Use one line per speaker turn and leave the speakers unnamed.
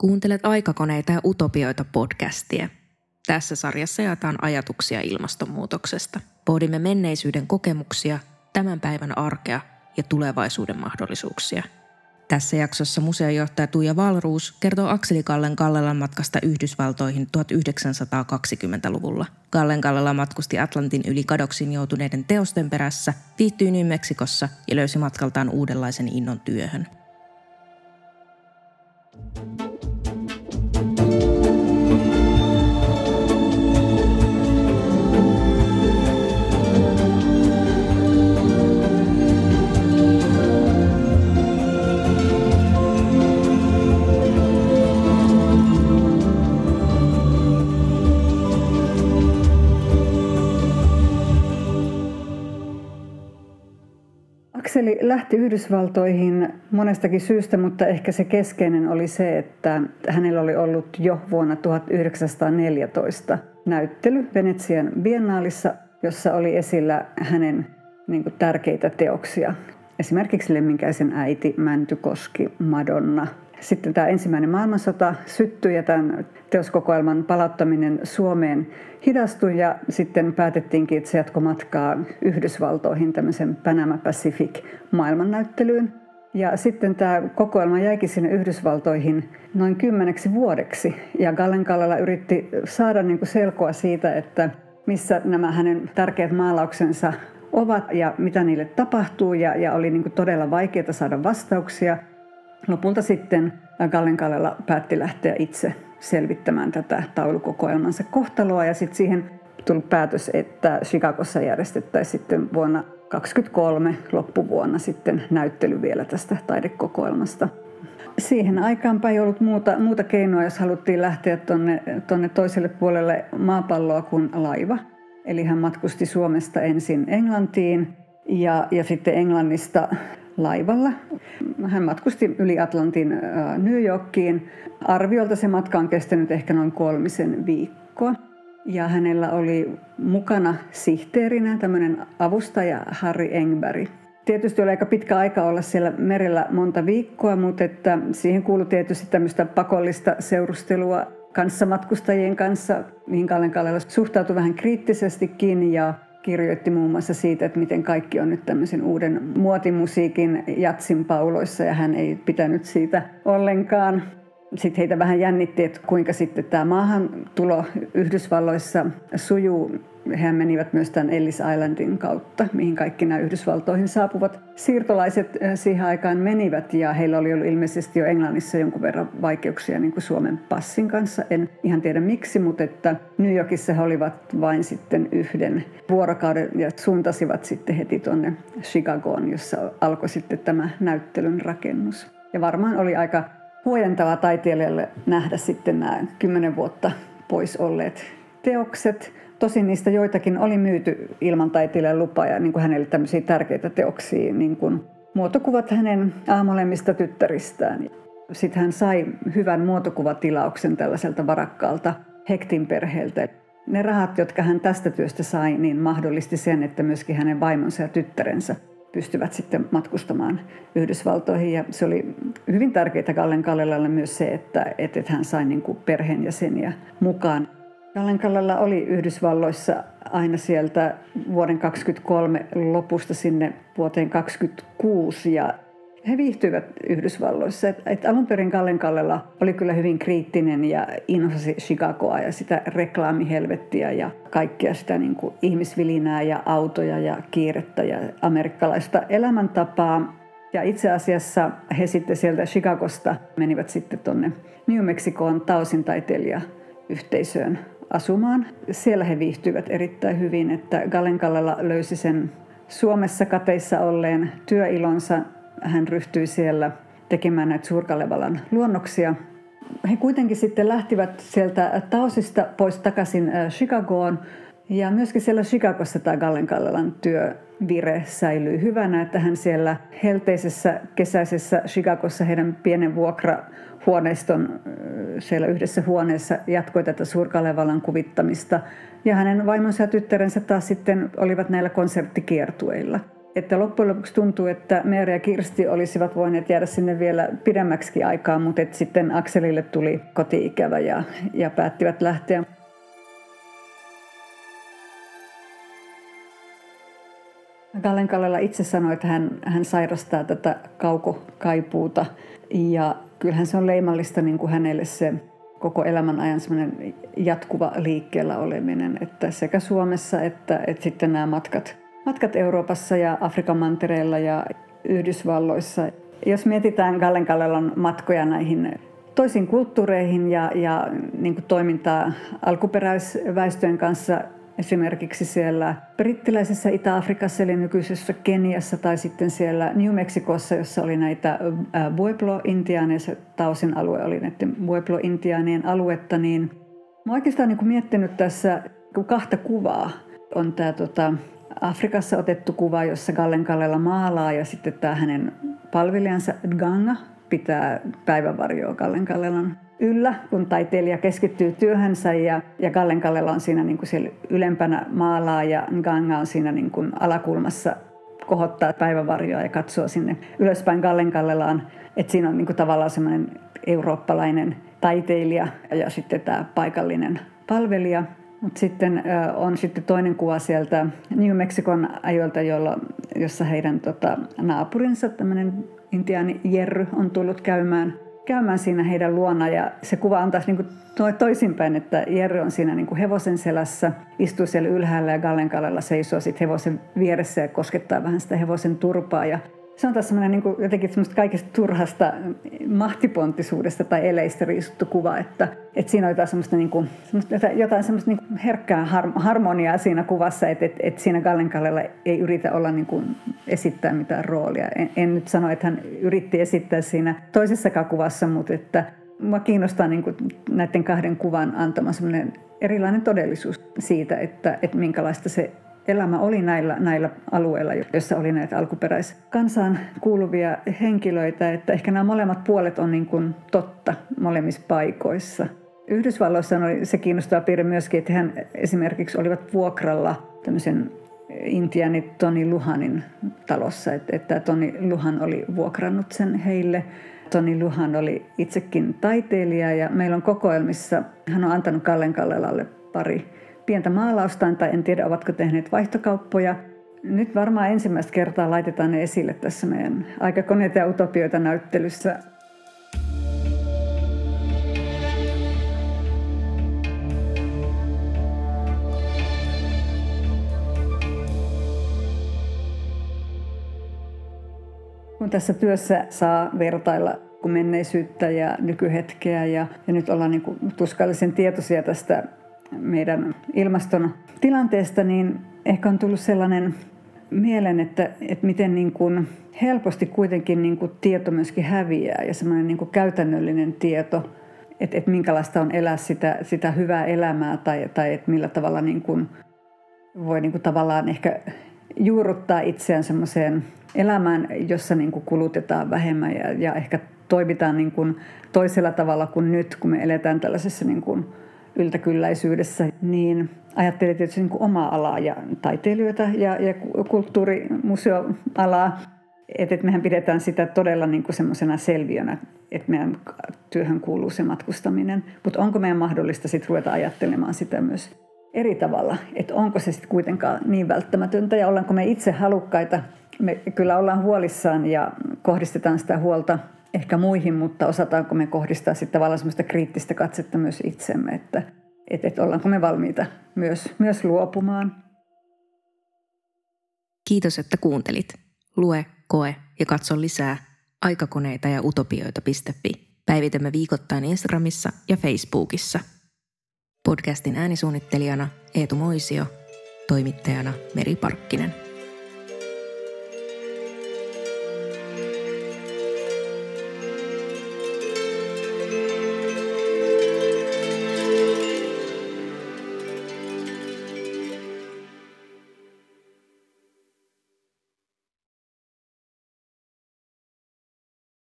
Kuuntelet Aikakoneita ja utopioita podcastia. Tässä sarjassa jaetaan ajatuksia ilmastonmuutoksesta. Pohdimme menneisyyden kokemuksia, tämän päivän arkea ja tulevaisuuden mahdollisuuksia. Tässä jaksossa museojohtaja Tuija Valruus kertoo Akseli Kallen Kallelan matkasta Yhdysvaltoihin 1920-luvulla. Kallen Kallela matkusti Atlantin yli kadoksiin joutuneiden teosten perässä, viihtyi New Meksikossa ja löysi matkaltaan uudenlaisen innon työhön –
Akseli lähti Yhdysvaltoihin monestakin syystä, mutta ehkä se keskeinen oli se, että hänellä oli ollut jo vuonna 1914 näyttely Venetsian biennaalissa, jossa oli esillä hänen niin kuin, tärkeitä teoksia. Esimerkiksi Lemminkäisen äiti, Mäntykoski, Madonna – sitten tämä ensimmäinen maailmansota syttyi ja tämän teoskokoelman palauttaminen Suomeen hidastui ja sitten päätettiinkin, että se jatko matkaa Yhdysvaltoihin tämmöisen Panama Pacific maailmannäyttelyyn. Ja sitten tämä kokoelma jäikin sinne Yhdysvaltoihin noin kymmeneksi vuodeksi. Ja Gallen Kallela yritti saada niin kuin selkoa siitä, että missä nämä hänen tärkeät maalauksensa ovat ja mitä niille tapahtuu. Ja, ja oli niin todella vaikeaa saada vastauksia – Lopulta sitten Gallen Kallela päätti lähteä itse selvittämään tätä taulukokoelmansa kohtaloa ja sitten siihen tuli päätös, että Chicagossa järjestettäisiin sitten vuonna 2023 loppuvuonna sitten näyttely vielä tästä taidekokoelmasta. Siihen aikaanpa ei ollut muuta, muuta keinoa, jos haluttiin lähteä tuonne tonne toiselle puolelle maapalloa kuin laiva. Eli hän matkusti Suomesta ensin Englantiin ja, ja sitten Englannista laivalla. Hän matkusti yli Atlantin äh, New Yorkiin. Arviolta se matka on kestänyt ehkä noin kolmisen viikkoa. Ja hänellä oli mukana sihteerinä tämmöinen avustaja Harry Engberg. Tietysti oli aika pitkä aika olla siellä merellä monta viikkoa, mutta että siihen kuului tietysti tämmöistä pakollista seurustelua kanssamatkustajien kanssa, mihin Kallen Kallela suhtautui vähän kriittisestikin ja kirjoitti muun muassa siitä, että miten kaikki on nyt tämmöisen uuden muotimusiikin jatsin pauloissa ja hän ei pitänyt siitä ollenkaan. Sitten heitä vähän jännitti, että kuinka sitten tämä maahantulo Yhdysvalloissa sujuu he menivät myös tämän Ellis Islandin kautta, mihin kaikki nämä Yhdysvaltoihin saapuvat siirtolaiset eh, siihen aikaan menivät. Ja heillä oli ollut ilmeisesti jo Englannissa jonkun verran vaikeuksia niin kuin Suomen passin kanssa. En ihan tiedä miksi, mutta että New Yorkissa he olivat vain sitten yhden vuorokauden ja suuntasivat sitten heti tuonne Chicagoon, jossa alkoi sitten tämä näyttelyn rakennus. Ja varmaan oli aika huojentavaa taiteilijalle nähdä sitten nämä kymmenen vuotta pois olleet teokset – Tosin niistä joitakin oli myyty ilman taiteilijan lupaa ja niin kuin hänelle tämmöisiä tärkeitä teoksia, niin kuin muotokuvat hänen aamolemmista tyttäristään. Sitten hän sai hyvän muotokuvatilauksen tällaiselta varakkaalta Hektin perheeltä. Ne rahat, jotka hän tästä työstä sai, niin mahdollisti sen, että myöskin hänen vaimonsa ja tyttärensä pystyvät sitten matkustamaan Yhdysvaltoihin. Ja se oli hyvin tärkeää Kallen Kallelalle myös se, että, että hän sai niin kuin perheenjäseniä mukaan. Kallella oli Yhdysvalloissa aina sieltä vuoden 2023 lopusta sinne vuoteen 2026 ja he viihtyivät Yhdysvalloissa. Et, et alun perin Kallen Kallella oli kyllä hyvin kriittinen ja inhasi Chicagoa ja sitä reklaamihelvettiä ja kaikkia sitä niin kuin ihmisvilinää ja autoja ja kiirettä ja amerikkalaista elämäntapaa. Ja itse asiassa he sitten sieltä Chicagosta menivät sitten tuonne New Mexicoon Tausin taiteilijayhteisöön asumaan. Siellä he viihtyivät erittäin hyvin, että Gallenkallella löysi sen Suomessa kateissa olleen työilonsa. Hän ryhtyi siellä tekemään näitä Suurkalevalan luonnoksia. He kuitenkin sitten lähtivät sieltä Taosista pois takaisin äh, Chicagoon. Ja myöskin siellä Chicagossa tämä Gallenkallelan työvire säilyy hyvänä, että hän siellä helteisessä kesäisessä Chicagossa heidän pienen vuokra huoneiston siellä yhdessä huoneessa jatkoi tätä Suurkalevalan kuvittamista. Ja hänen vaimonsa ja tyttärensä taas sitten olivat näillä konserttikiertueilla. Että loppujen lopuksi tuntuu, että Meeri ja Kirsti olisivat voineet jäädä sinne vielä pidemmäksi aikaa, mutta että sitten Akselille tuli kotiikävä ja, ja päättivät lähteä. Gallen Kallela itse sanoi, että hän, hän sairastaa tätä kaukokaipuuta ja kyllähän se on leimallista niin kuin hänelle se koko elämän ajan jatkuva liikkeellä oleminen, että sekä Suomessa että, että sitten nämä matkat, matkat Euroopassa ja Afrikan mantereella ja Yhdysvalloissa. Jos mietitään Gallen Kallelan matkoja näihin toisiin kulttuureihin ja, ja niin kuin toimintaa alkuperäisväestöjen kanssa esimerkiksi siellä brittiläisessä Itä-Afrikassa eli nykyisessä Keniassa tai sitten siellä New Mexicossa, jossa oli näitä Pueblo-intiaaneja, se Taosin alue oli näiden Pueblo-intiaanien aluetta, niin mä oikeastaan niin miettinyt tässä kahta kuvaa. On tämä tota, Afrikassa otettu kuva, jossa Gallen Kallela maalaa ja sitten tämä hänen palvelijansa Ganga pitää päivävarjoa Gallen Kallelan yllä, kun taiteilija keskittyy työhönsä ja, ja Gallen Kallela on siinä niin kuin siellä ylempänä maalaa ja Ganga on siinä niin kuin alakulmassa kohottaa päivävarjoa ja katsoo sinne ylöspäin Gallen Kallelaan. Että siinä on niin kuin tavallaan semmoinen eurooppalainen taiteilija ja sitten tämä paikallinen palvelija. Mutta sitten on sitten toinen kuva sieltä New Mexicon ajoilta, jolla, jossa heidän tota, naapurinsa, tämmöinen intiaani Jerry, on tullut käymään – käymään siinä heidän luona. Ja se kuva on taas niin kuin toisinpäin, että Jerry on siinä niin kuin hevosen selässä, istuu siellä ylhäällä ja Gallenkallella seisoo sitten hevosen vieressä ja koskettaa vähän sitä hevosen turpaa. Ja se on taas semmoinen niin jotenkin semmoista kaikista turhasta mahtiponttisuudesta tai eleistä riisuttu kuva, että, että siinä on jotain semmoista, niin kuin, semmoista jotain semmoista niin herkkää harmoniaa siinä kuvassa, että, että, että siinä Gallenkallella ei yritä olla niin kuin esittää mitään roolia. En, en nyt sano, että hän yritti esittää siinä toisessakaan kuvassa, mutta että Mua kiinnostaa niin kuin näiden kahden kuvan antama semmoinen erilainen todellisuus siitä, että, että minkälaista se elämä oli näillä, näillä alueilla, joissa oli näitä alkuperäiskansaan kuuluvia henkilöitä, että ehkä nämä molemmat puolet on niin kuin totta molemmissa paikoissa. Yhdysvalloissa oli se kiinnostava piirre myöskin, että hän esimerkiksi olivat vuokralla tämmöisen intiani Toni Luhanin talossa, että, että Toni Luhan oli vuokrannut sen heille. Toni Luhan oli itsekin taiteilija ja meillä on kokoelmissa, hän on antanut Kallen Kallelalle pari pientä maalaustaan tai en tiedä ovatko tehneet vaihtokauppoja. Nyt varmaan ensimmäistä kertaa laitetaan ne esille tässä meidän aikakoneita ja utopioita näyttelyssä. kun tässä työssä saa vertailla menneisyyttä ja nykyhetkeä ja, ja nyt ollaan niin tuskallisen tietoisia tästä meidän ilmaston tilanteesta, niin ehkä on tullut sellainen mielen, että, että miten niin kuin helposti kuitenkin niin kuin tieto myöskin häviää ja semmoinen niin käytännöllinen tieto, että, että minkälaista on elää sitä, sitä hyvää elämää tai, tai että millä tavalla niin kuin voi niin kuin tavallaan ehkä juurruttaa itseään semmoiseen elämään, jossa niin kuin kulutetaan vähemmän ja, ja ehkä toimitaan niin kuin toisella tavalla kuin nyt, kun me eletään tällaisessa niin kuin yltäkylläisyydessä, niin ajattelin tietysti niin kuin omaa alaa ja taiteilijoita ja, ja kulttuurimuseoalaa. Että et mehän pidetään sitä todella niin kuin semmoisena selviönä, että meidän työhön kuuluu se matkustaminen. Mutta onko meidän mahdollista sitten ruveta ajattelemaan sitä myös eri tavalla? Että onko se sitten kuitenkaan niin välttämätöntä ja ollaanko me itse halukkaita? Me kyllä ollaan huolissaan ja kohdistetaan sitä huolta ehkä muihin, mutta osataanko me kohdistaa sitten tavallaan semmoista kriittistä katsetta myös itsemme, että, että, että ollaanko me valmiita myös, myös luopumaan.
Kiitos, että kuuntelit. Lue, koe ja katso lisää aikakoneita ja utopioita.fi. Päivitämme viikoittain Instagramissa ja Facebookissa. Podcastin äänisuunnittelijana Eetu Moisio, toimittajana Meri Parkkinen.